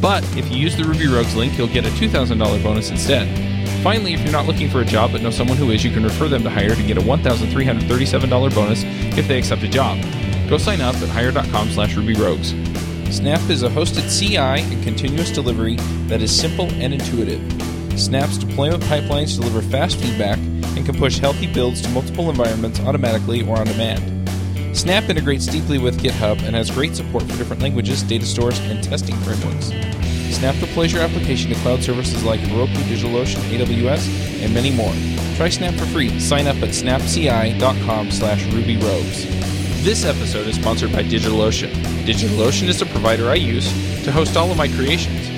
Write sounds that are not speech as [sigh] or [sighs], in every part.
But if you use the Ruby Rogues link, you'll get a $2,000 bonus instead. Finally, if you're not looking for a job but know someone who is, you can refer them to Hired to get a $1,337 bonus if they accept a job. Go sign up at hired.com slash rubyrogues. Snap is a hosted CI and continuous delivery that is simple and intuitive. Snap's deployment pipelines deliver fast feedback and can push healthy builds to multiple environments automatically or on demand. Snap integrates deeply with GitHub and has great support for different languages, data stores, and testing frameworks. Snap deploys your application to cloud services like Heroku, DigitalOcean, AWS, and many more. Try Snap for free. Sign up at snapci.com slash rubyrogues. This episode is sponsored by DigitalOcean. DigitalOcean is the provider I use to host all of my creations.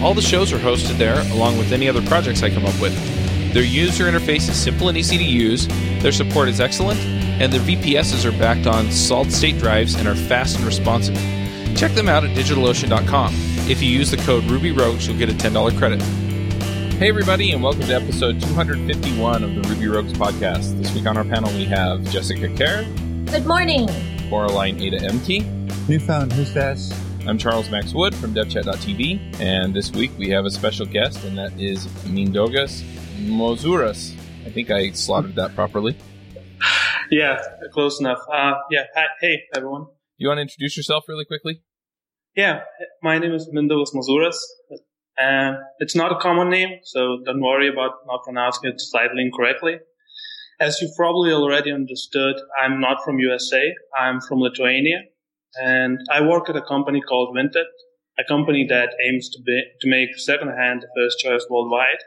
All the shows are hosted there, along with any other projects I come up with. Their user interface is simple and easy to use, their support is excellent, and their VPSs are backed on solid state drives and are fast and responsive. Check them out at digitalocean.com. If you use the code RubyRogues, you'll get a $10 credit. Hey, everybody, and welcome to episode 251 of the Ruby Rogues podcast. This week on our panel, we have Jessica Kerr. Good morning. Coraline Ada Ehmke. Newfound, who's this? I'm Charles Max Wood from DevChat.tv, and this week we have a special guest, and that is Mindaugas Mozūras. I think I slaughtered that properly. Yeah, close enough. Uh, yeah, hi, hey everyone. You want to introduce yourself really quickly? Yeah, my name is Mindaugas Mozūras. And it's not a common name, so don't worry about not pronouncing it slightly incorrectly. As you probably already understood, I'm not from USA. I'm from Lithuania, and I work at a company called Vinted, a company that aims to be, to make secondhand the first choice worldwide.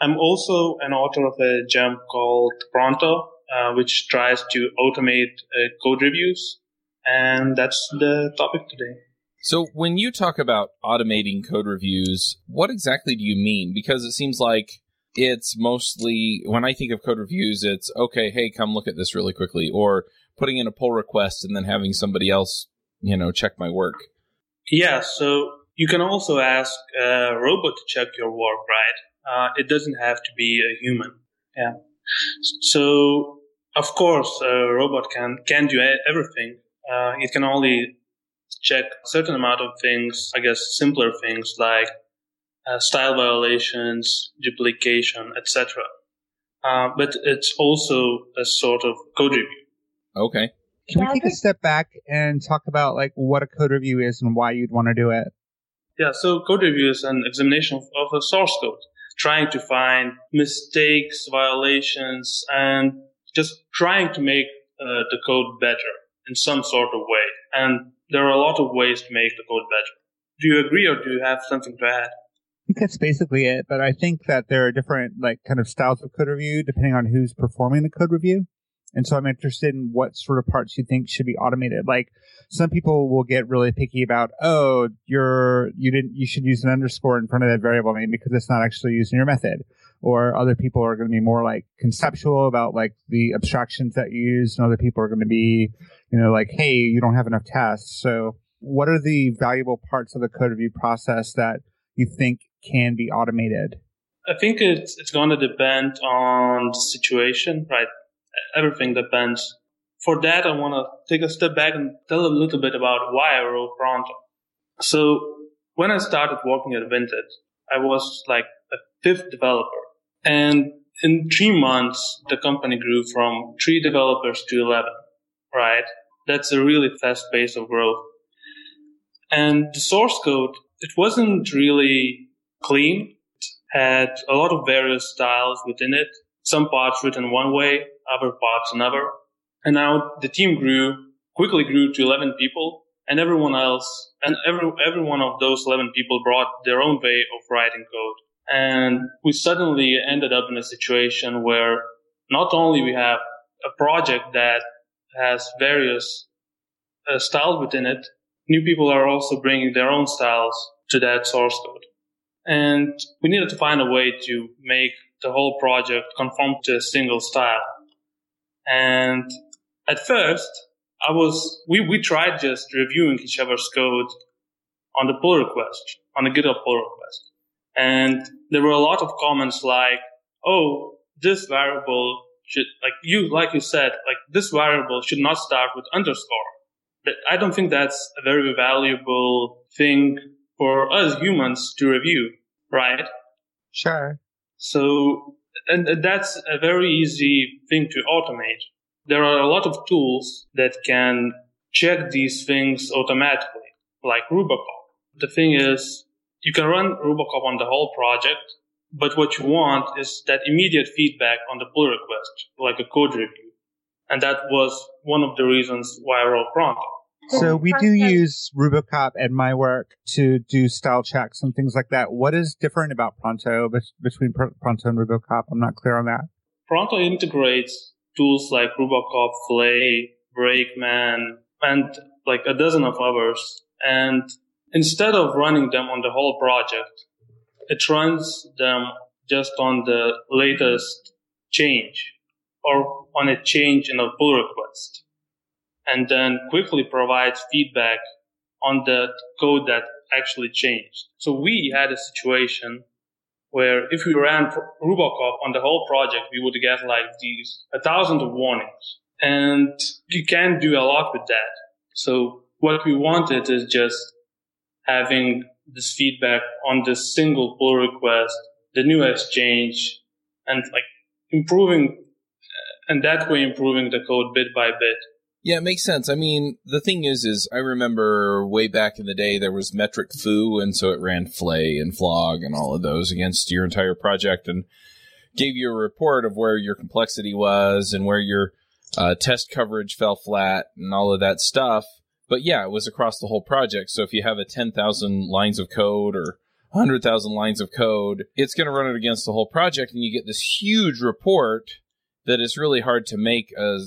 I'm also an author of a gem called Pronto, uh, which tries to automate uh, code reviews. And that's the topic today. So, when you talk about automating code reviews, what exactly do you mean? Because it seems like it's mostly, when I think of code reviews, it's okay, hey, come look at this really quickly, or putting in a pull request and then having somebody else, you know, check my work. Yeah, so you can also ask a robot to check your work, right? Uh, it doesn't have to be a human. Yeah. So, of course, a robot can, can do everything. Uh, it can only check a certain amount of things, I guess simpler things like uh, style violations, duplication, etc. Uh, but it's also a sort of code review. Okay. Can we take a step back and talk about like what a code review is and why you'd want to do it? Yeah, so code review is an examination of, of a source code, trying to find mistakes, violations, and just trying to make uh, the code better in some sort of way. And there are a lot of ways to make the code better. Do you agree or do you have something to add? I think that's basically it, but I think that there are different like kind of styles of code review depending on who's performing the code review. And so I'm interested in what sort of parts you think should be automated. Like some people will get really picky about, oh, you're, you didn't, you should use an underscore in front of that variable name because it's not actually used in your method. Or other people are going to be more like conceptual about like the abstractions that you use. And other people are going to be, you know, like, hey, you don't have enough tests. So what are the valuable parts of the code review process that you think can be automated? I think it's, it's going to depend on the situation, right? everything depends. For that, I want to take a step back and tell a little bit about why I wrote Pronto. So when I started working at Vinted, I was like a fifth developer. And in three months, the company grew from three developers to 11, right? That's a really fast pace of growth. And the source code, it wasn't really clean. It had a lot of various styles within it. Some parts written one way, other parts another. And now the team grew, quickly grew to 11 people and everyone else, and every, every one of those 11 people brought their own way of writing code. And we suddenly ended up in a situation where not only we have a project that has various uh, styles within it, new people are also bringing their own styles to that source code. And we needed to find a way to make the whole project conform to a single style. And at first, I was, we, we tried just reviewing each other's code on the pull request, on the GitHub pull request. And there were a lot of comments like, oh, this variable should, like you, like you said, like this variable should not start with underscore. But I don't think that's a very valuable thing for us humans to review, right? Sure. So, and that's a very easy thing to automate. There are a lot of tools that can check these things automatically, like Rubocop. The thing is, you can run Rubocop on the whole project, but what you want is that immediate feedback on the pull request, like a code review. And that was one of the reasons why I wrote Pronto. So we do use Rubocop at my work to do style checks and things like that. What is different about Pronto between Pronto and Rubocop? I'm not clear on that. Pronto integrates tools like Rubocop, Flay, Brakeman, and like a dozen of others. And instead of running them on the whole project, it runs them just on the latest change or on a change in a pull request and then quickly provides feedback on the code that actually changed. So we had a situation where if we ran Rubocop on the whole project, we would get like these a thousand of warnings and you can't do a lot with that. So what we wanted is just having this feedback on this single pull request, the new exchange and like improving and that way improving the code bit by bit. Yeah, it makes sense. I mean, the thing is, is I remember way back in the day there was metric_fu, and so it ran flay and flog and all of those against your entire project and gave you a report of where your complexity was and where your uh, test coverage fell flat and all of that stuff. But yeah, it was across the whole project. So if you have a 10,000 lines of code or 100,000 lines of code, it's going to run it against the whole project, and you get this huge report that is really hard to make a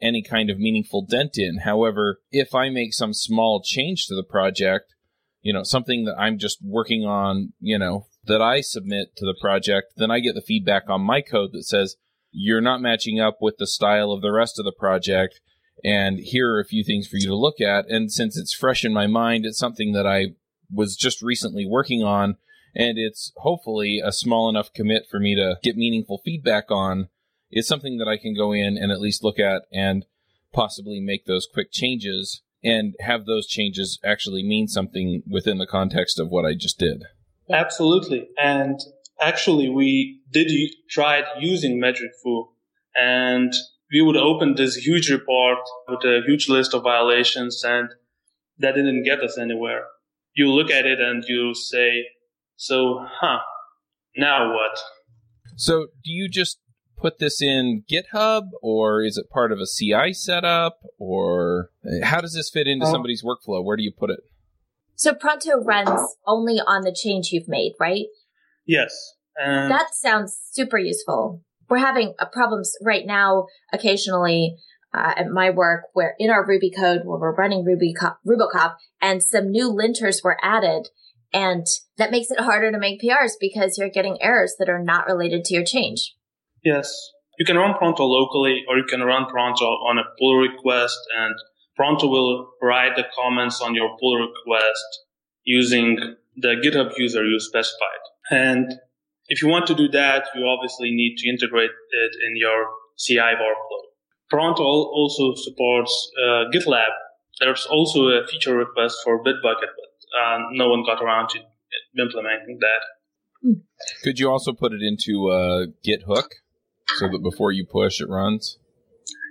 any kind of meaningful dent in. However, if I make some small change to the project, you know, something that I'm just working on, you know, that I submit to the project, then I get the feedback on my code that says, you're not matching up with the style of the rest of the project. And here are a few things for you to look at. And since it's fresh in my mind, it's something that I was just recently working on. And it's hopefully a small enough commit for me to get meaningful feedback on is something that I can go in and at least look at and possibly make those quick changes and have those changes actually mean something within the context of what I just did. Absolutely. And actually, we did try using Metric Foo and we would open this huge report with a huge list of violations and that didn't get us anywhere. You look at it and you say, so, huh, now what? So do you just put this in GitHub or is it part of a CI setup or eh, how does this fit into uh-huh. somebody's workflow? Where do you put it? So Pronto runs only on the change you've made, right? Yes. And that sounds super useful. We're having problems right now occasionally uh, at my work where in our Ruby code where we're running Ruby Rubocop and some new linters were added and that makes it harder to make PRs because you're getting errors that are not related to your change. Yes. You can run Pronto locally or you can run Pronto on a pull request and Pronto will write the comments on your pull request using the GitHub user you specified. And if you want to do that, you obviously need to integrate it in your CI workflow. Pronto also supports uh, GitLab. There's also a feature request for Bitbucket, but uh, no one got around to implementing that. Could you also put it into uh, GitHook? so that before you push, it runs?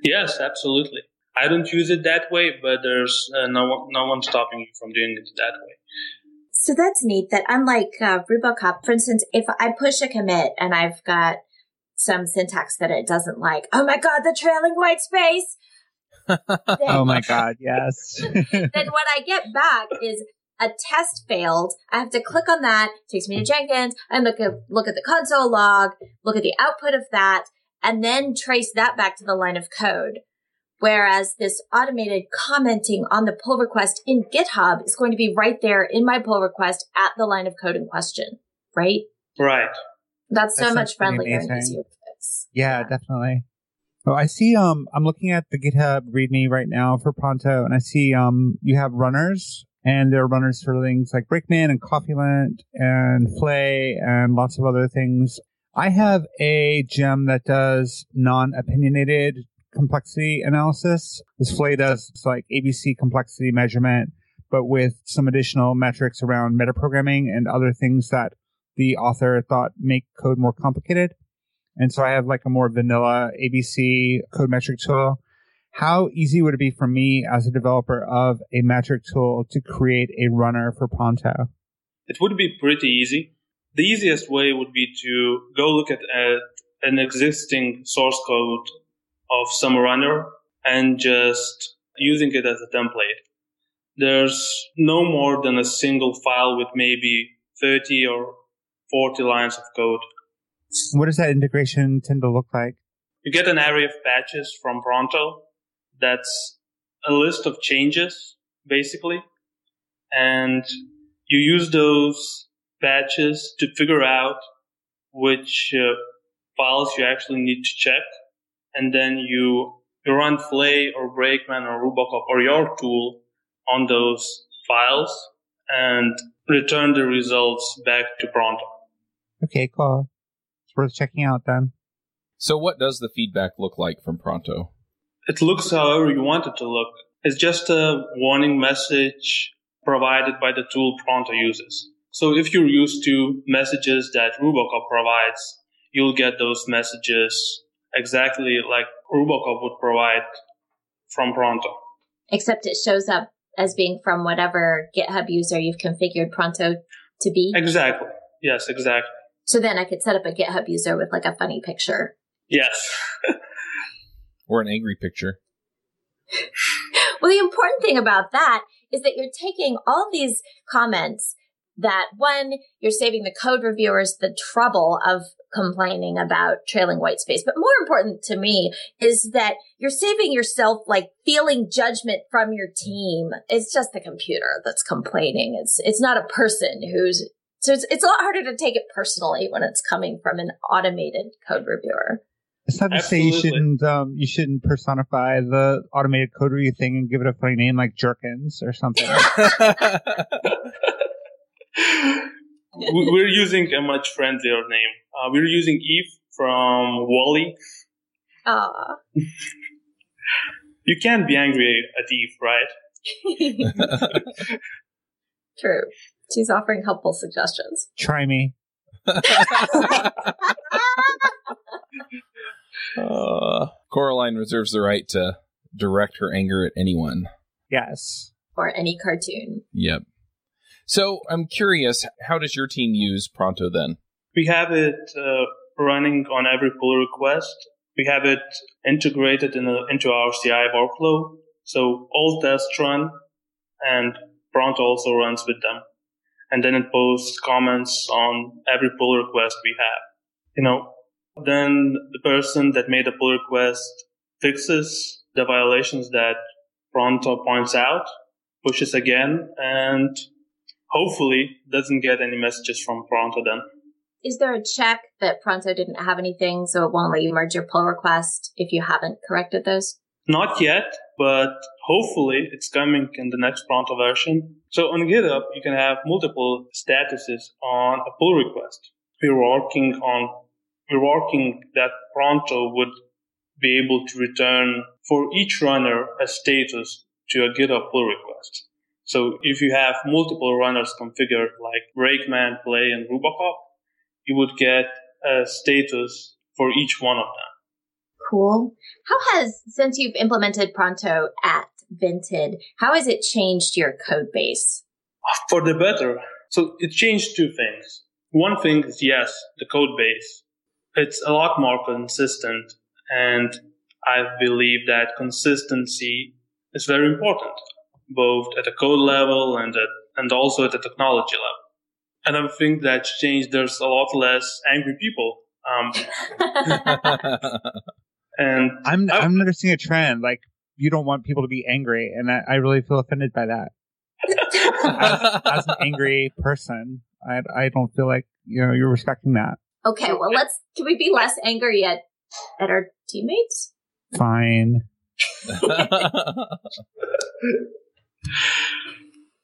Yes, absolutely. I don't use it that way, but there's uh, no one, no one stopping you from doing it that way. So that's neat. That unlike uh, Rubocop, for instance, if I push a commit and I've got some syntax that it doesn't like, oh my god, the trailing white space. [laughs] then, oh my [laughs] god, yes. [laughs] then what I get back is a test failed. I have to click on that, takes me to Jenkins, and look at look at the console log, look at the output of that, and then trace that back to the line of code. Whereas this automated commenting on the pull request in GitHub is going to be right there in my pull request at the line of code in question. right? Right. That's so That much sounds pretty friendlier and easier to fix. Yeah, definitely. Oh, I see. Um, I'm looking at the GitHub README right now for Pronto, and I see um you have runners, and there are runners for things like Brakeman and Coffeelint and Flay and lots of other things. I have a gem that does non-opinionated complexity analysis. This Flay does like ABC complexity measurement, but with some additional metrics around metaprogramming and other things that the author thought make code more complicated. And so I have like a more vanilla ABC code metric tool. How easy would it be for me as a developer of a metric tool to create a runner for Pronto? It would be pretty easy. The easiest way would be to go look at, at an existing source code of some runner and just using it as a template. There's no more than a single file with maybe 30 or 40 lines of code. What does that integration tend to look like? You get an array of patches from Pronto. That's a list of changes, basically. And you use those patches to figure out which uh, files you actually need to check. And then you, you run Flay or Brakeman or Rubocop or your tool on those files and return the results back to Pronto. Okay, cool. It's worth checking out then. So, what does the feedback look like from Pronto? It looks however you want it to look. It's just a warning message provided by the tool Pronto uses. So if you're used to messages that Rubocop provides, you'll get those messages exactly like Rubocop would provide from Pronto. Except it shows up as being from whatever GitHub user you've configured Pronto to be. Exactly. Yes, exactly. So then I could set up a GitHub user with like a funny picture. Yes. [laughs] Or an angry picture? [laughs] Well, the important thing about that is that you're taking all these comments that one, you're saving the code reviewers the trouble of complaining about trailing white space. But more important to me is that you're saving yourself like feeling judgment from your team. It's just the computer that's complaining. It's, it's not a person who's, so it's, it's a lot harder to take it personally when it's coming from an automated code reviewer. It's not to say you shouldn't um, you shouldn't personify the automated code review thing and give it a funny name like Jerkins or something. [laughs] [laughs] We- we're using a much friendlier name. Uh, we're using Eve from WALL-E. Ah. You can't be angry at Eve, right? [laughs] True. She's offering helpful suggestions. Try me. [laughs] Uh, Coraline reserves the right to direct her anger at anyone. Yes. Or any cartoon. Yep. So I'm curious, how does your team use Pronto then? We have it uh, running on every pull request. We have it integrated in a, into our CI workflow. So all tests run and Pronto also runs with them. And then it posts comments on every pull request we have. You know, then the person that made the pull request fixes the violations that Pronto points out, pushes again, and hopefully doesn't get any messages from Pronto then. Is there a check that Pronto didn't have anything so it won't let you merge your pull request if you haven't corrected those? Not yet, but hopefully it's coming in the next Pronto version. So on GitHub, you can have multiple statuses on a pull request. We're working on, we're working that Pronto would be able to return for each runner a status to a GitHub pull request. So if you have multiple runners configured like Brakeman, Flay, and Rubocop, you would get a status for each one of them. Cool. How has, since you've implemented Pronto at Vinted, how has it changed your code base? for the better. So it changed two things. One thing is yes, the code base. It's a lot more consistent and I believe that consistency is very important, both at the code level and at, and also at the technology level. Another thing that's changed, there's a lot less angry people. Um, [laughs] and I'm Oh. I'm noticing a trend. Like you don't want people to be angry, and I, I really feel offended by that. [laughs] As, as an angry person, I I don't feel like you know you're respecting that. Okay, well let's can we be less angry at at our teammates? Fine. [laughs]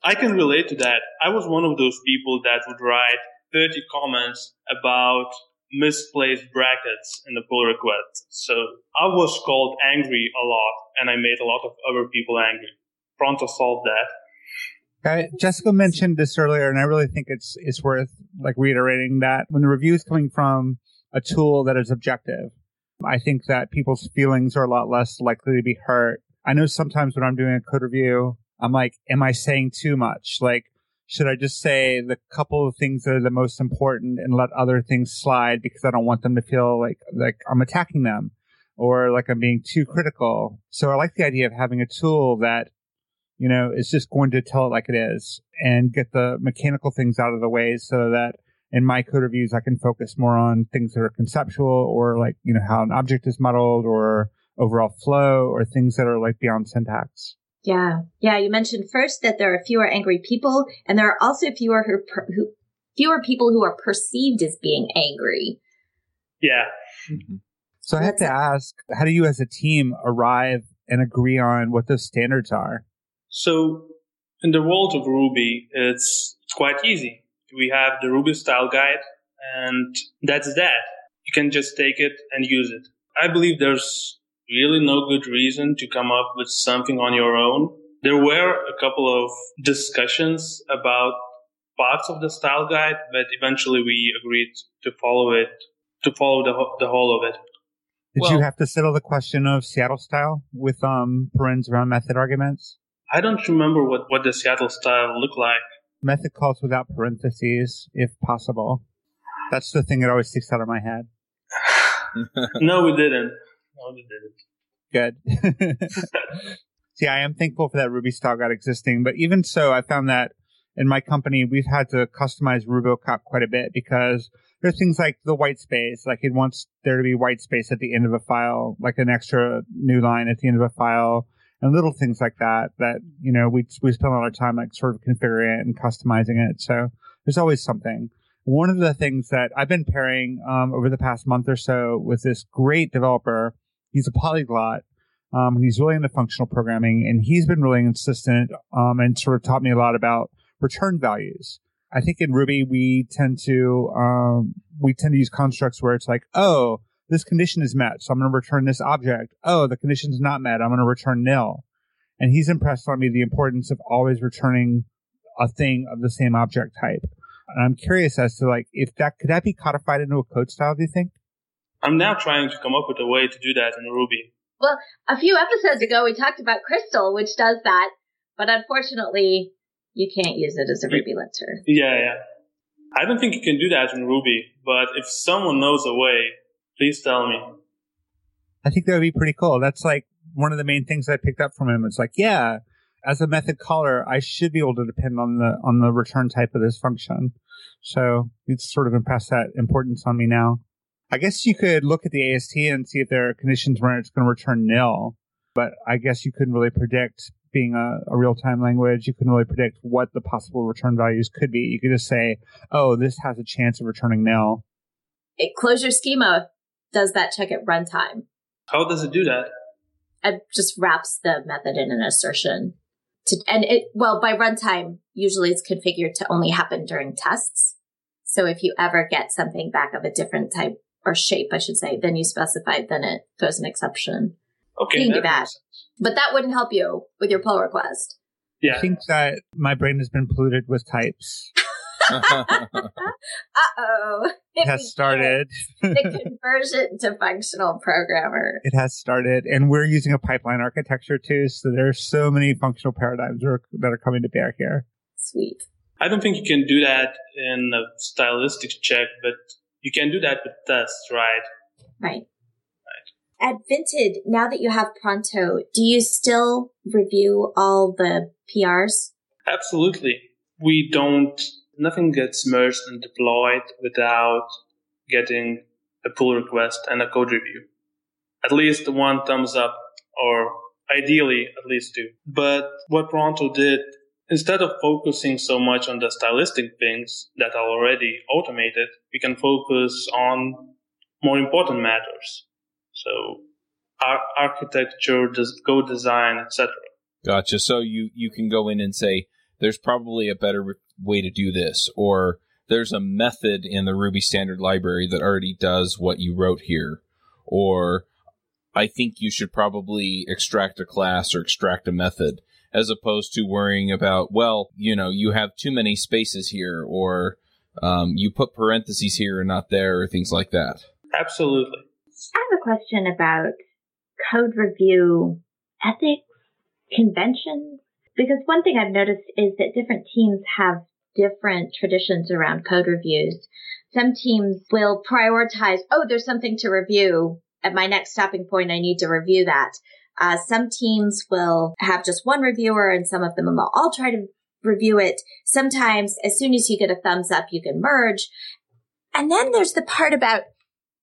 I can relate to that. I was one of those people that would write 30 comments about misplaced brackets in the pull request. So I was called angry a lot and I made a lot of other people angry. Pronto solved that. Okay. Jessica mentioned this earlier and I really think it's, it's worth like reiterating that when the review is coming from a tool that is objective, I think that people's feelings are a lot less likely to be hurt. I know sometimes when I'm doing a code review, I'm like, am I saying too much? Like, should I just say the couple of things that are the most important and let other things slide because I don't want them to feel like like I'm attacking them or like I'm being too critical. So I like the idea of having a tool that you know is just going to tell it like it is and get the mechanical things out of the way so that in my code reviews I can focus more on things that are conceptual or like you know how an object is modeled or overall flow or things that are like beyond syntax. Yeah. Yeah. You mentioned first that there are fewer angry people and there are also fewer who, who fewer people who are perceived as being angry. Yeah. Mm-hmm. So I have to ask, how do you as a team arrive and agree on what those standards are? So in the world of Ruby, it's, it's quite easy. We have the Ruby style guide and that's that. You can just take it and use it. I believe there's really no good reason to come up with something on your own. There were a couple of discussions about parts of the style guide, but eventually we agreed to follow it, to follow the, the whole of it. Did well, you have to settle the question of Seattle style with um, parens around method arguments? I don't remember what, what the Seattle style looked like. Method calls without parentheses, if possible. That's the thing that always sticks out of my head. [sighs] no, we didn't. Good. [laughs] See, I am thankful for that Ruby style guide existing, but even so, I found that in my company, we've had to customize RuboCop quite a bit because there's things like the white space, like it wants there to be white space at the end of a file, like an extra new line at the end of a file, and little things like that. That you know we we spend a lot of time like sort of configuring it and customizing it. So there's always something. One of the things that I've been pairing um, over the past month or so with this great developer he's a polyglot. Um, and he's really into functional programming and he's been really insistent, um, and sort of taught me a lot about return values. I think in Ruby, we tend to, um, we tend to use constructs where it's like, oh, this condition is met. So I'm going to return this object. Oh, the condition is not met. I'm going to return nil. And he's impressed on me the importance of always returning a thing of the same object type. And I'm curious as to like, if that, could that be codified into a code style, do you think? I'm now trying to come up with a way to do that in Ruby. Well, a few episodes ago, we talked about Crystal, which does that, but unfortunately, you can't use it as a Ruby linter. Yeah, yeah. I don't think you can do that in Ruby, but if someone knows a way, please tell me. I think that would be pretty cool. That's like one of the main things I picked up from him. It's like, yeah, as a method caller, I should be able to depend on the on the return type of this function. So it's sort of impressed that importance on me now. I guess you could look at the AST and see if there are conditions where it's going to return nil, but I guess you couldn't really predict being a, a real time language. You couldn't really predict what the possible return values could be. You could just say, oh, this has a chance of returning nil. It Clojure schema does that check at runtime. How does it do that? It just wraps the method in an assertion. To, and it, well, by runtime, usually it's configured to only happen during tests. So if you ever get something back of a different type or shape, I should say, then you specified, then it throws an exception. Okay. You can do that. But that wouldn't help you with your pull request. Yeah. I think that my brain has been polluted with types. [laughs] [laughs] uh oh. It has started. the [laughs] conversion to functional programmer. It has started. And we're using a pipeline architecture too. So there's so many functional paradigms that are coming to bear here. Sweet. I don't think you can do that in a stylistic check, but you can do that with tests, right? Right. Right. At Vinted, now that you have Pronto, do you still review all the PRs? Absolutely. We don't, nothing gets merged and deployed without getting a pull request and a code review. At least one thumbs up or ideally at least two. But what Pronto did instead of focusing so much on the stylistic things that are already automated, we can focus on more important matters. So ar- architecture, code design, etc. Gotcha. So you, you can go in and say, there's probably a better way to do this, or there's a method in the Ruby standard library that already does what you wrote here, or I think you should probably extract a class or extract a method as opposed to worrying about, well, you know, you have too many spaces here or um, you put parentheses here and not there or things like that. Absolutely. I have a question about code review ethics, conventions, because one thing I've noticed is that different teams have different traditions around code reviews. Some teams will prioritize, oh, there's something to review. At my next stopping point, I need to review that. Uh, some teams will have just one reviewer and some of them will all try to review it. Sometimes as soon as you get a thumbs up, you can merge. And then there's the part about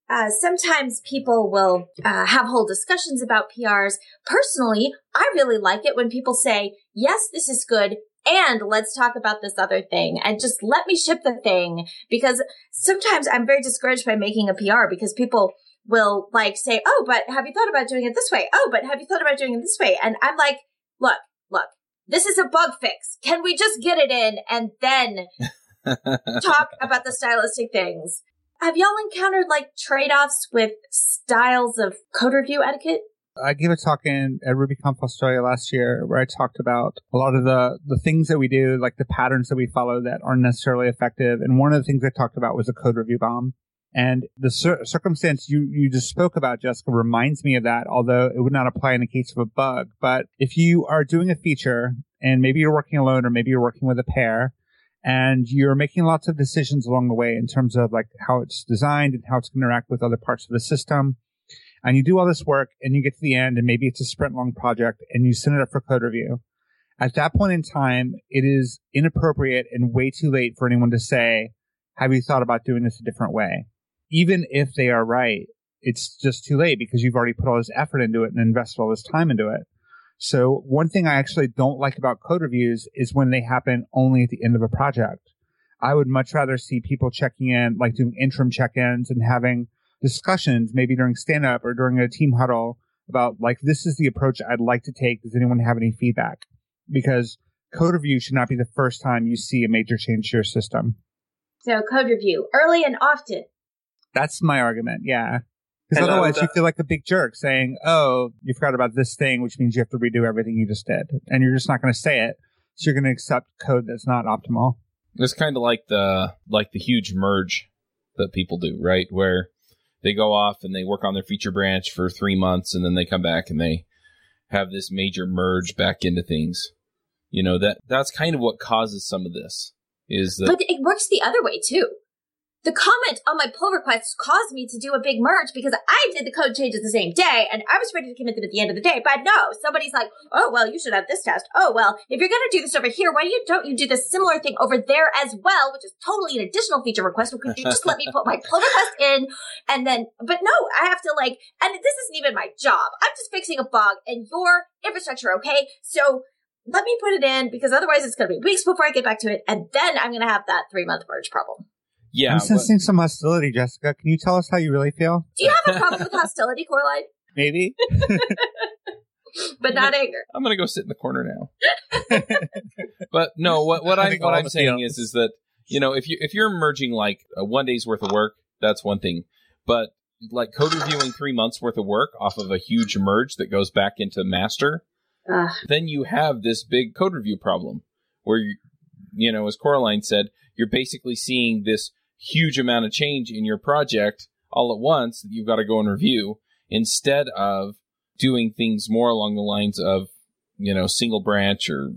uh, sometimes people will uh, have whole discussions about PRs. Personally, I really like it when people say, yes, this is good. And let's talk about this other thing and just let me ship the thing because sometimes I'm very discouraged by making a PR because people will like say, Oh, but have you thought about doing it this way? Oh, but have you thought about doing it this way? And I'm like, look, look, this is a bug fix. Can we just get it in and then [laughs] talk about the stylistic things? Have y'all encountered like trade offs with styles of code review etiquette? I gave a talk in at RubyConf Australia last year where I talked about a lot of the, the things that we do, like the patterns that we follow that aren't necessarily effective. And one of the things I talked about was a code review bomb. And the cir- circumstance you, you just spoke about, Jessica, reminds me of that, although it would not apply in the case of a bug. But if you are doing a feature and maybe you're working alone or maybe you're working with a pair and you're making lots of decisions along the way in terms of like how it's designed and how it's going to interact with other parts of the system. And you do all this work and you get to the end and maybe it's a sprint long project and you send it up for code review. At that point in time, it is inappropriate and way too late for anyone to say, have you thought about doing this a different way? Even if they are right, it's just too late because you've already put all this effort into it and invested all this time into it. So one thing I actually don't like about code reviews is when they happen only at the end of a project. I would much rather see people checking in, like doing interim check-ins and having discussions, maybe during stand up or during a team huddle about like, this is the approach I'd like to take. Does anyone have any feedback? Because code review should not be the first time you see a major change to your system. So code review early and often. That's my argument. Yeah. Because uh, otherwise you feel like a big jerk saying, Oh, you forgot about this thing, which means you have to redo everything you just did. And you're just not going to say it. So you're going to accept code that's not optimal. It's kind of like the, like the huge merge that people do, right? Where they go off and they work on their feature branch for three months and then they come back and they have this major merge back into things. You know, that, that's kind of what causes some of this is that. But it works the other way too the comment on my pull request caused me to do a big merge because I did the code changes the same day and I was ready to commit them at the end of the day. But no, somebody's like, oh, well, you should have this test. Oh, well, if you're going to do this over here, why you don't you do the similar thing over there as well, which is totally an additional feature request. Could you just let me put my [laughs] pull request in and then, but no, I have to like, and this isn't even my job. I'm just fixing a bug in your infrastructure. Okay. So let me put it in because otherwise it's going to be weeks before I get back to it. And then I'm going to have that three month merge problem. Yeah. I'm sensing some hostility, Jessica. Can you tell us how you really feel? Do you have a problem with hostility, Coraline? [laughs] Maybe. [laughs] [laughs] but not anger. I'm gonna go sit in the corner now. but no, what what I, I what I'm saying is is that you know if you if you're merging like a one day's worth of work, that's one thing. But like code reviewing three months worth of work off of a huge merge that goes back into master, Ugh. then you have this big code review problem where you, you know, as Coraline said, you're basically seeing this huge amount of change in your project all at once that you've got to go and review instead of doing things more along the lines of, you know, single branch or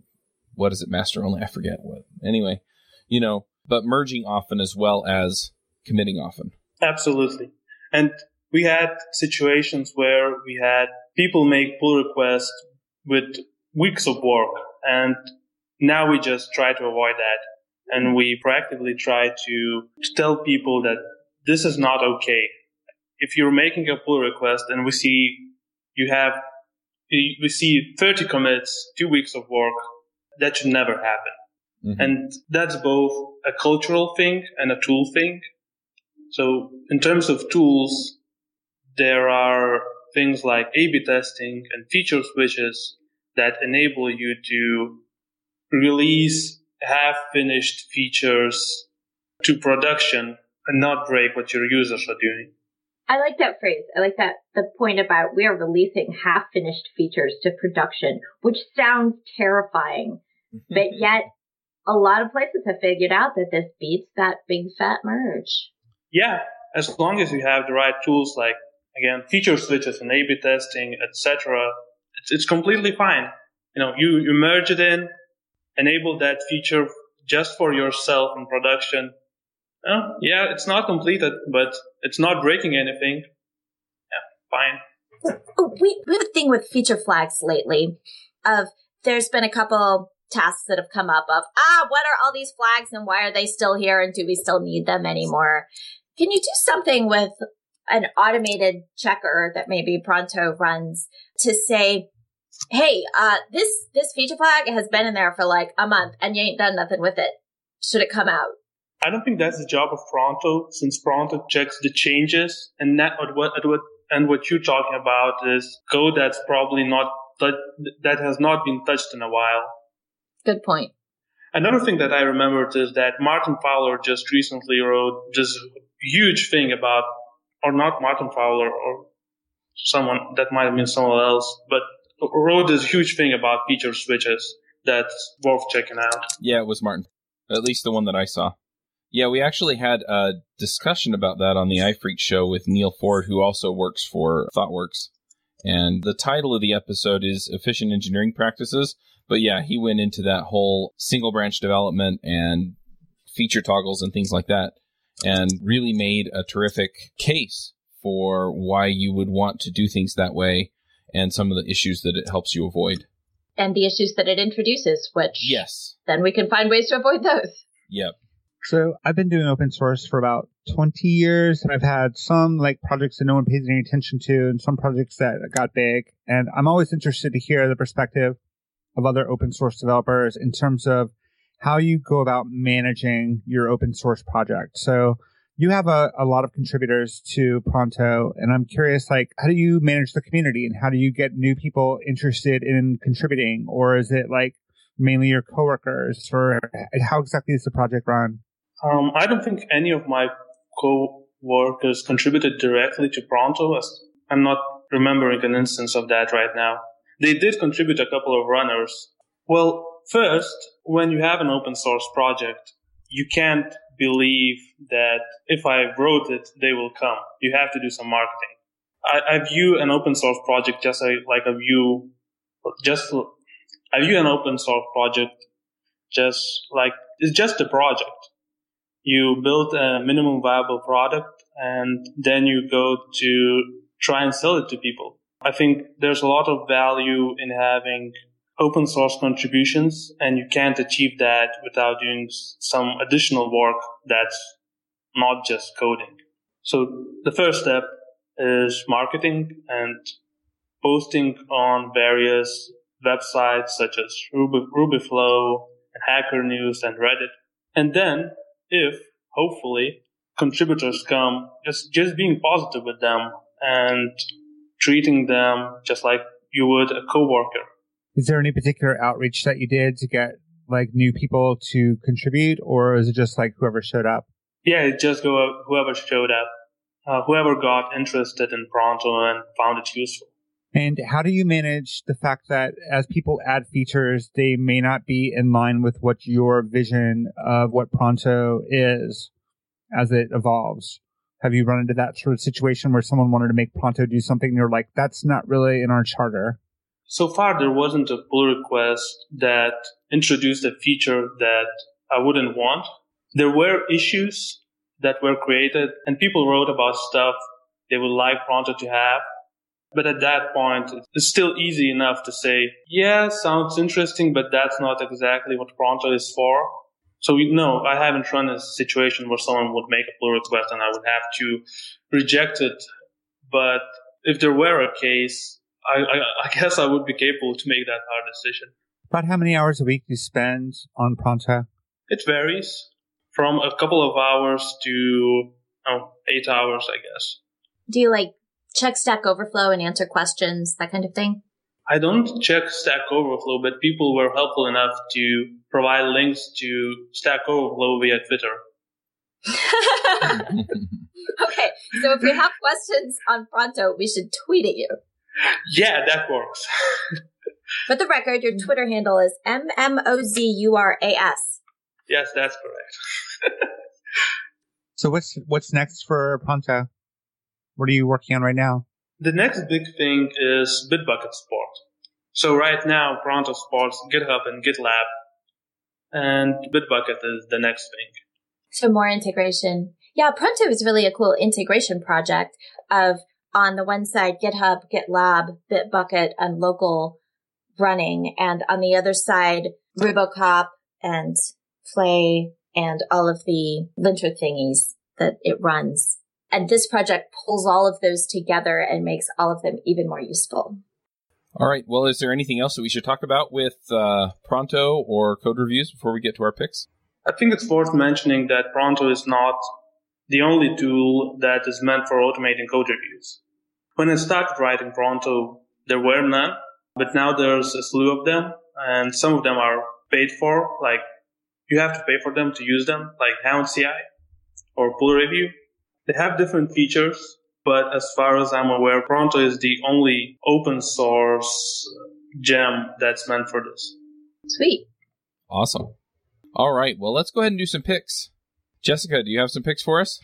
what is it, master only? I forget what. Anyway, you know, but merging often as well as committing often. Absolutely. And we had situations where we had people make pull requests with weeks of work and now we just try to avoid that and we proactively try to tell people that this is not okay. If you're making a pull request and we see you have, we see 30 commits, two weeks of work, that should never happen. Mm-hmm. And that's both a cultural thing and a tool thing. So in terms of tools, there are things like A-B testing and feature switches that enable you to release half finished features to production and not break what your users are doing. I like that phrase. I like that the point about we are releasing half finished features to production, which sounds terrifying, [laughs] but yet a lot of places have figured out that this beats that big fat merge. Yeah, as long as you have the right tools like again feature switches and A/B testing, etc., it's, it's completely fine. You know, you you merge it in, enable that feature just for yourself in production. Uh, yeah, it's not completed, but it's not breaking anything. Yeah, fine. Oh, we, we have a thing with feature flags lately of there's been a couple tasks that have come up of, ah, what are all these flags and why are they still here and do we still need them anymore? Can you do something with an automated checker that maybe Pronto runs to say, hey, uh, this, this feature flag has been in there for like a month and you ain't done nothing with it. Should it come out? I don't think that's the job of Pronto, since Pronto checks the changes, and that what, what and what you're talking about is code that's probably not that has not been touched in a while. Good point. Another thing that I remembered is that Martin Fowler just recently wrote this huge thing about, or not Martin Fowler, or someone that might have been someone else, but wrote this huge thing about feature switches that's worth checking out. Yeah, it was Martin. At least the one that I saw. Yeah, we actually had a discussion about that on the iPhreaks show with Neal Ford, who also works for ThoughtWorks. And the title of the episode is Efficient Engineering Practices. But yeah, he went into that whole single branch development and feature toggles and things like that and really made a terrific case for why you would want to do things that way and some of the issues that it helps you avoid. And the issues that it introduces, which yes, then we can find ways to avoid those. Yep. So I've been doing open source for about 20 years and I've had some like projects that no one pays any attention to and some projects that got big. And I'm always interested to hear the perspective of other open source developers in terms of how you go about managing your open source project. So you have a, a lot of contributors to Pronto and I'm curious, like, how do you manage the community and how do you get new people interested in contributing? Or is it like mainly your coworkers or how exactly is the project run? Um, I don't think any of my co-workers contributed directly to Pronto. I'm not remembering an instance of that right now. They did contribute a couple of runners. Well, first, when you have an open source project, you can't believe that if I wrote it, they will come. You have to do some marketing. I, I view an open source project just like, like a view, just I view an open source project just like it's just a project you build a minimum viable product and then you go to try and sell it to people. I think there's a lot of value in having open source contributions and you can't achieve that without doing some additional work that's not just coding. So the first step is marketing and posting on various websites such as Ruby, RubyFlow and Hacker News and Reddit. And then if hopefully contributors come, just just being positive with them and treating them just like you would a coworker. Is there any particular outreach that you did to get like new people to contribute, or is it just like whoever showed up? Yeah, it just go whoever showed up, uh, whoever got interested in Pronto and found it useful. And how do you manage the fact that as people add features, they may not be in line with what your vision of what Pronto is as it evolves? Have you run into that sort of situation where someone wanted to make Pronto do something and you're like, that's not really in our charter? So far, there wasn't a pull request that introduced a feature that I wouldn't want. There were issues that were created and people wrote about stuff they would like Pronto to have but at that point, it's still easy enough to say, yeah, sounds interesting, but that's not exactly what Pronto is for. So no, I haven't run a situation where someone would make a pull request and I would have to reject it. But if there were a case, I, I, I guess I would be capable to make that hard decision. About how many hours a week do you spend on Pronto? It varies from a couple of hours to oh, eight hours, I guess. Do you like check Stack Overflow and answer questions, that kind of thing? I don't check Stack Overflow, but people were helpful enough to provide links to Stack Overflow via Twitter. [laughs] [laughs] okay, so if we have questions on Pronto, we should tweet at you. Yeah, that works. [laughs] For the record, your Twitter handle is M M O Z U R A S. Yes, that's correct. so what's what's next for Pronto? What are you working on right now? The next big thing is Bitbucket support. So right now, Pronto supports GitHub and GitLab, and Bitbucket is the next thing. So more integration. Yeah, Pronto is really a cool integration project of on the one side GitHub, GitLab, Bitbucket, and local running, and on the other side RuboCop and Flay and all of the linter thingies that it runs. And this project pulls all of those together and makes all of them even more useful. All right. Well, is there anything else that we should talk about with uh, Pronto or code reviews before we get to our picks? I think it's worth mentioning that Pronto is not the only tool that is meant for automating code reviews. When I started writing Pronto, there were none, but now there's a slew of them, and some of them are paid for, like you have to pay for them to use them, like Hound CI or Pull Review. They have different features, but as far as I'm aware, Pronto is the only open source gem that's meant for this. Sweet. Awesome. All right. Well, let's go ahead and do some picks. Jessica, do you have some picks for us?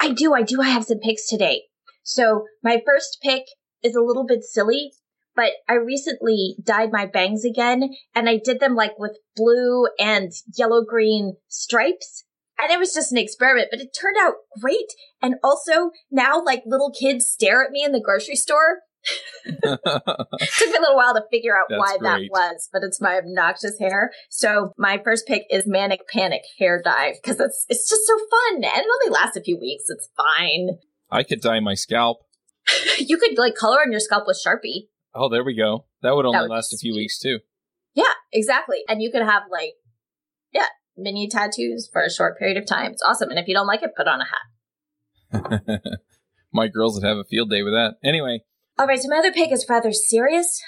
I do. I do. I have some picks today. So my first pick is a little bit silly, but I recently dyed my bangs again and I did them like with blue and yellow green stripes. And it was just an experiment, but it turned out great. And also now like little kids stare at me in the grocery store [laughs] Took me a little while to figure out That's why great. that was, but it's my obnoxious hair. So my first pick is Manic Panic hair dye because it's it's just so fun and it only lasts a few weeks. It's fine. I could dye my scalp. [laughs] you could like color on your scalp with Sharpie. Oh, there we go. That would only that would last a few weeks too. Yeah, exactly. And you could have like, yeah, mini tattoos for a short period of time. It's awesome. And if you don't like it, put on a hat. [laughs] my girls would have a field day with that. Anyway, all right, so my other pick is rather serious.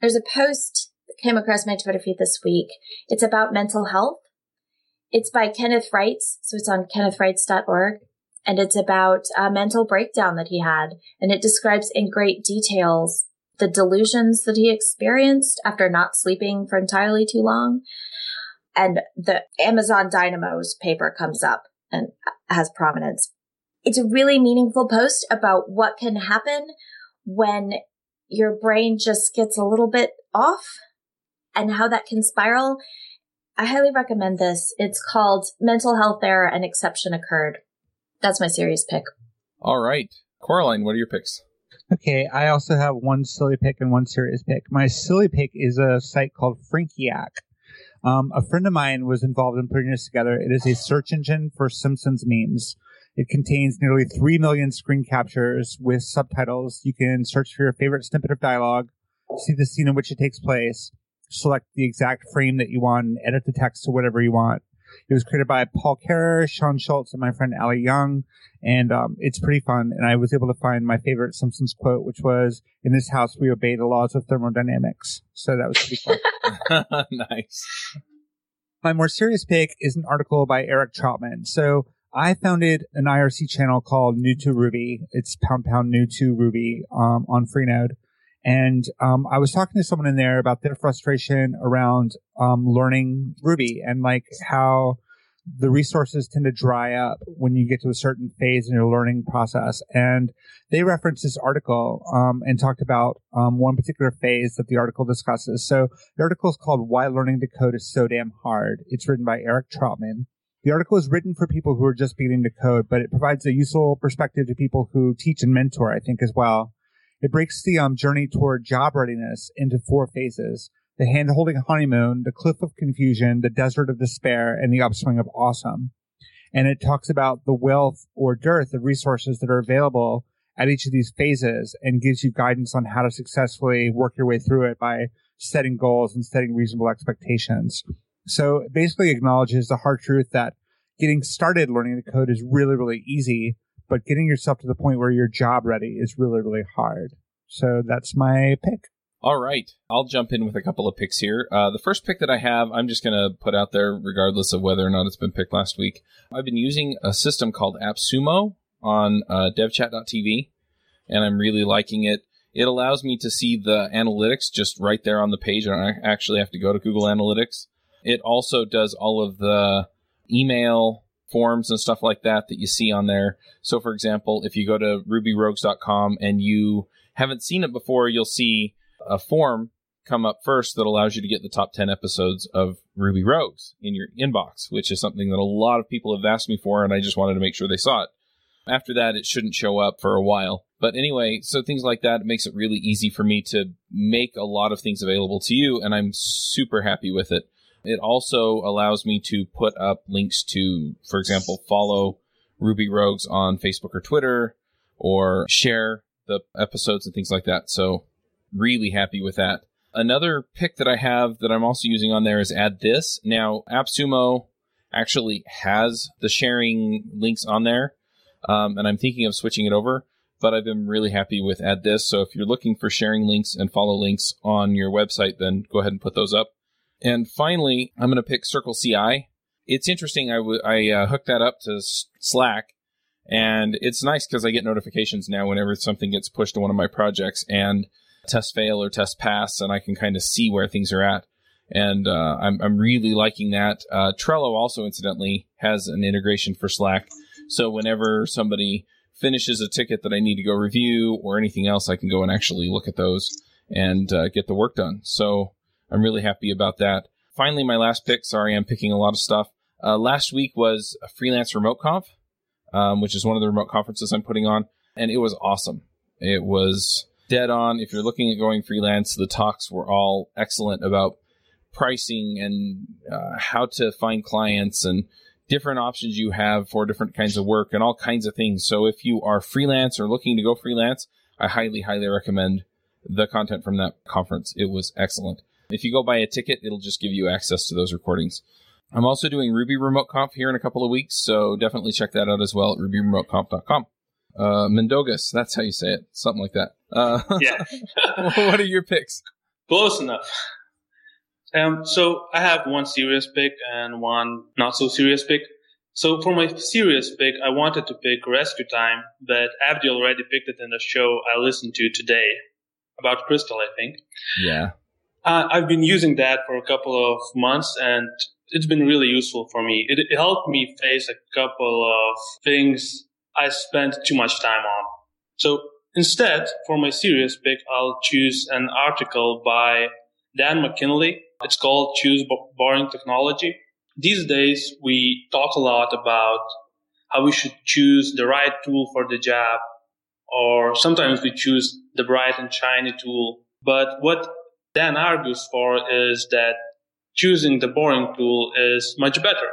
There's a post that came across my Twitter feed this week. It's about mental health. It's by Kenneth Reitz, so it's on kennethreitz.org, and it's about a mental breakdown that he had, and it describes in great details the delusions that he experienced after not sleeping for entirely too long. And the Amazon Dynamos paper comes up and has prominence. It's a really meaningful post about what can happen when your brain just gets a little bit off and how that can spiral. I highly recommend this. It's called Mental Health Error An Exception Occurred. That's my serious pick. All right. Coraline, what are your picks? Okay, I also have one silly pick and one serious pick. My silly pick is a site called Frinkiac. Um, a friend of mine was involved in putting this together. It is a search engine for Simpsons memes. It contains nearly 3 million screen captures with subtitles. You can search for your favorite snippet of dialogue, see the scene in which it takes place, select the exact frame that you want, and edit the text to whatever you want. It was created by Paul Kehrer, Sean Schultz, and my friend Allie Young, and um, it's pretty fun. And I was able to find my favorite Simpsons quote, which was, "In this house, we obey the laws of thermodynamics." So that was pretty fun. [laughs] [laughs] nice. My more serious pick is an article by Erik Trautman. So I founded an IRC channel called New to Ruby. It's pound pound new to Ruby um, on Freenode. And um, I was talking to someone in there about their frustration around um, learning Ruby and like how the resources tend to dry up when you get to a certain phase in your learning process. And they referenced this article um, and talked about um, one particular phase that the article discusses. So the article is called "Why Learning to Code is So Damn Hard." It's written by Erik Trautman. The article is written for people who are just beginning to code, but it provides a useful perspective to people who teach and mentor, I think, as well. It breaks the um, journey toward job readiness into four phases. The hand-holding honeymoon, the cliff of confusion, the desert of despair, and the upswing of awesome. And it talks about the wealth or dearth of resources that are available at each of these phases and gives you guidance on how to successfully work your way through it by setting goals and setting reasonable expectations. So it basically acknowledges the hard truth that getting started learning the code is really, really easy, but getting yourself to the point where you're job ready is really, really hard. So that's my pick. All right. I'll jump in with a couple of picks here. Uh, the first pick that I have, I'm just going to put out there regardless of whether or not it's been picked last week. I've been using a system called AppSumo on uh, devchat.tv, and I'm really liking it. It allows me to see the analytics just right there on the page. And I don't actually have to go to Google Analytics. It also does all of the email forms and stuff like that that you see on there. So, for example, if you go to rubyrogues.com and you haven't seen it before, you'll see a form come up first that allows you to get the top 10 episodes of Ruby Rogues in your inbox, which is something that a lot of people have asked me for, and I just wanted to make sure they saw it. After that, it shouldn't show up for a while. But anyway, so things like that makes it really easy for me to make a lot of things available to you, and I'm super happy with it. It also allows me to put up links to, for example, follow Ruby Rogues on Facebook or Twitter, or share the episodes and things like that. So really happy with that. Another pick that I have that I'm also using on there is AddThis. Now, AppSumo actually has the sharing links on there, um, and I'm thinking of switching it over. But I've been really happy with AddThis. So if you're looking for sharing links and follow links on your website, then go ahead and put those up. And finally, I'm going to pick Circle CI. It's interesting. I, w- I uh, hooked that up to Slack, and it's nice because I get notifications now whenever something gets pushed to one of my projects. And test fail or test pass, and I can kind of see where things are at. And uh, I'm, I'm really liking that. Uh, Trello also, incidentally, has an integration for Slack. So whenever somebody finishes a ticket that I need to go review or anything else, I can go and actually look at those and uh, get the work done. So I'm really happy about that. Finally, my last pick. Sorry, I'm picking a lot of stuff. Uh, last week was a freelance remote conf, um, which is one of the remote conferences I'm putting on, and it was awesome. It was dead on. If you're looking at going freelance, the talks were all excellent about pricing and uh, how to find clients and different options you have for different kinds of work and all kinds of things. So if you are freelance or looking to go freelance, I highly, highly recommend the content from that conference. It was excellent. If you go buy a ticket, it'll just give you access to those recordings. I'm also doing Ruby Remote Conf here in a couple of weeks, so definitely check that out as well at rubyremoteconf.com. Uh, Mendogas, that's how you say it. Something like that. Uh, [laughs] yeah. [laughs] what are your picks? Close enough. Um, so I have one serious pick and one not so serious pick. So for my serious pick, I wanted to pick Rescue Time, but Avdi already picked it in the show I listened to today about Crystal, I think. Yeah. Uh, I've been using that for a couple of months and it's been really useful for me. It, it helped me face a couple of things I spent too much time on. So instead, for my serious pick, I'll choose an article by Dan McKinley. It's called Choose Boring Technology. These days, we talk a lot about how we should choose the right tool for the job, or sometimes we choose the bright and shiny tool. But what Dan argues for is that choosing the boring tool is much better.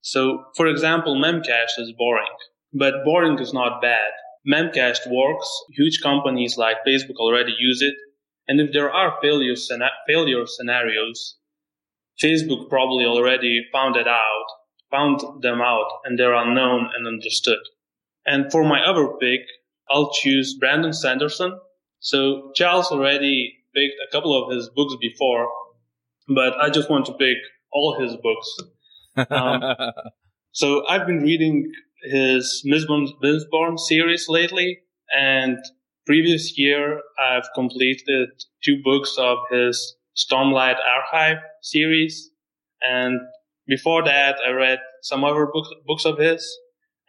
So, for example, Memcached is boring. But boring is not bad. Memcached works. Huge companies like Facebook already use it. And if there are failure, failure scenarios, Facebook probably already found it out, found them out, and they're unknown and understood. And for my other pick, I'll choose Brandon Sanderson. So Charles already picked a couple of his books before, but I just want to pick all his books. Um, [laughs] so I've been reading his Mistborn series lately, and previous year I've completed two books of his Stormlight Archive series, and before that I read some other books books of his,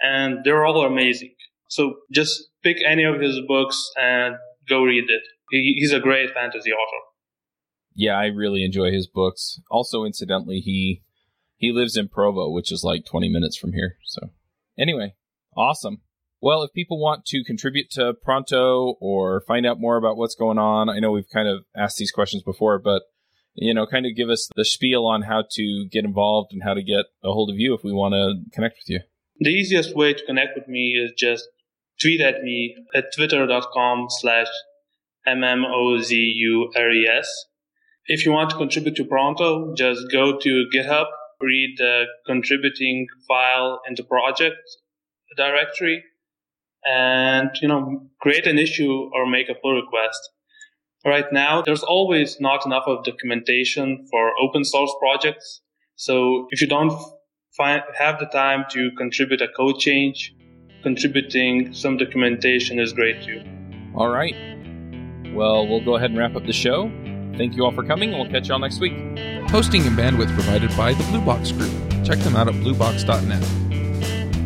and they're all amazing. So just pick any of his books and go read it. He, he's a great fantasy author. Yeah, I really enjoy his books. Also, incidentally, he he lives in Provo, which is like 20 minutes from here. So Anyway, awesome. Well, if people want to contribute to Pronto or find out more about what's going on, I know we've kind of asked these questions before, but you know, kind of give us the spiel on how to get involved and how to get a hold of you if we want to connect with you. The easiest way to connect with me is just tweet at me at twitter.com slash M-M-O-Z-U-R-E-S. If you want to contribute to Pronto, just go to GitHub, read the contributing file in the project directory, and you know create an issue or make a pull request. Right now, there's always not enough of documentation for open source projects. So if you don't find, have the time to contribute a code change, contributing some documentation is great too. All right. Well, we'll go ahead and wrap up the show. Thank you all for coming, and we'll catch you all next week. Hosting and bandwidth provided by the Blue Box Group. Check them out at bluebox.net.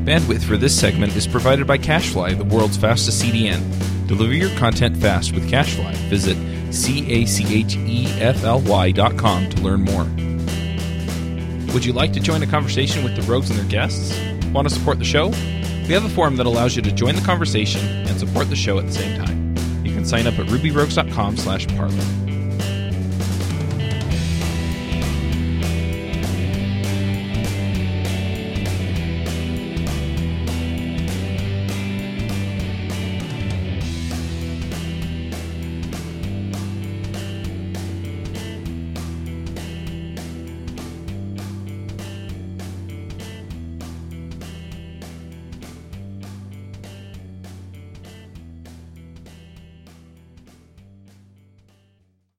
Bandwidth for this segment is provided by CacheFly, the world's fastest CDN. Deliver your content fast with CacheFly. Visit C-A-C-H-E-F-L-Y dot com to learn more. Would you like to join a conversation with the rogues and their guests? Want to support the show? We have a forum that allows you to join the conversation and support the show at the same time. Sign up at rubyrogues.com slash parlor.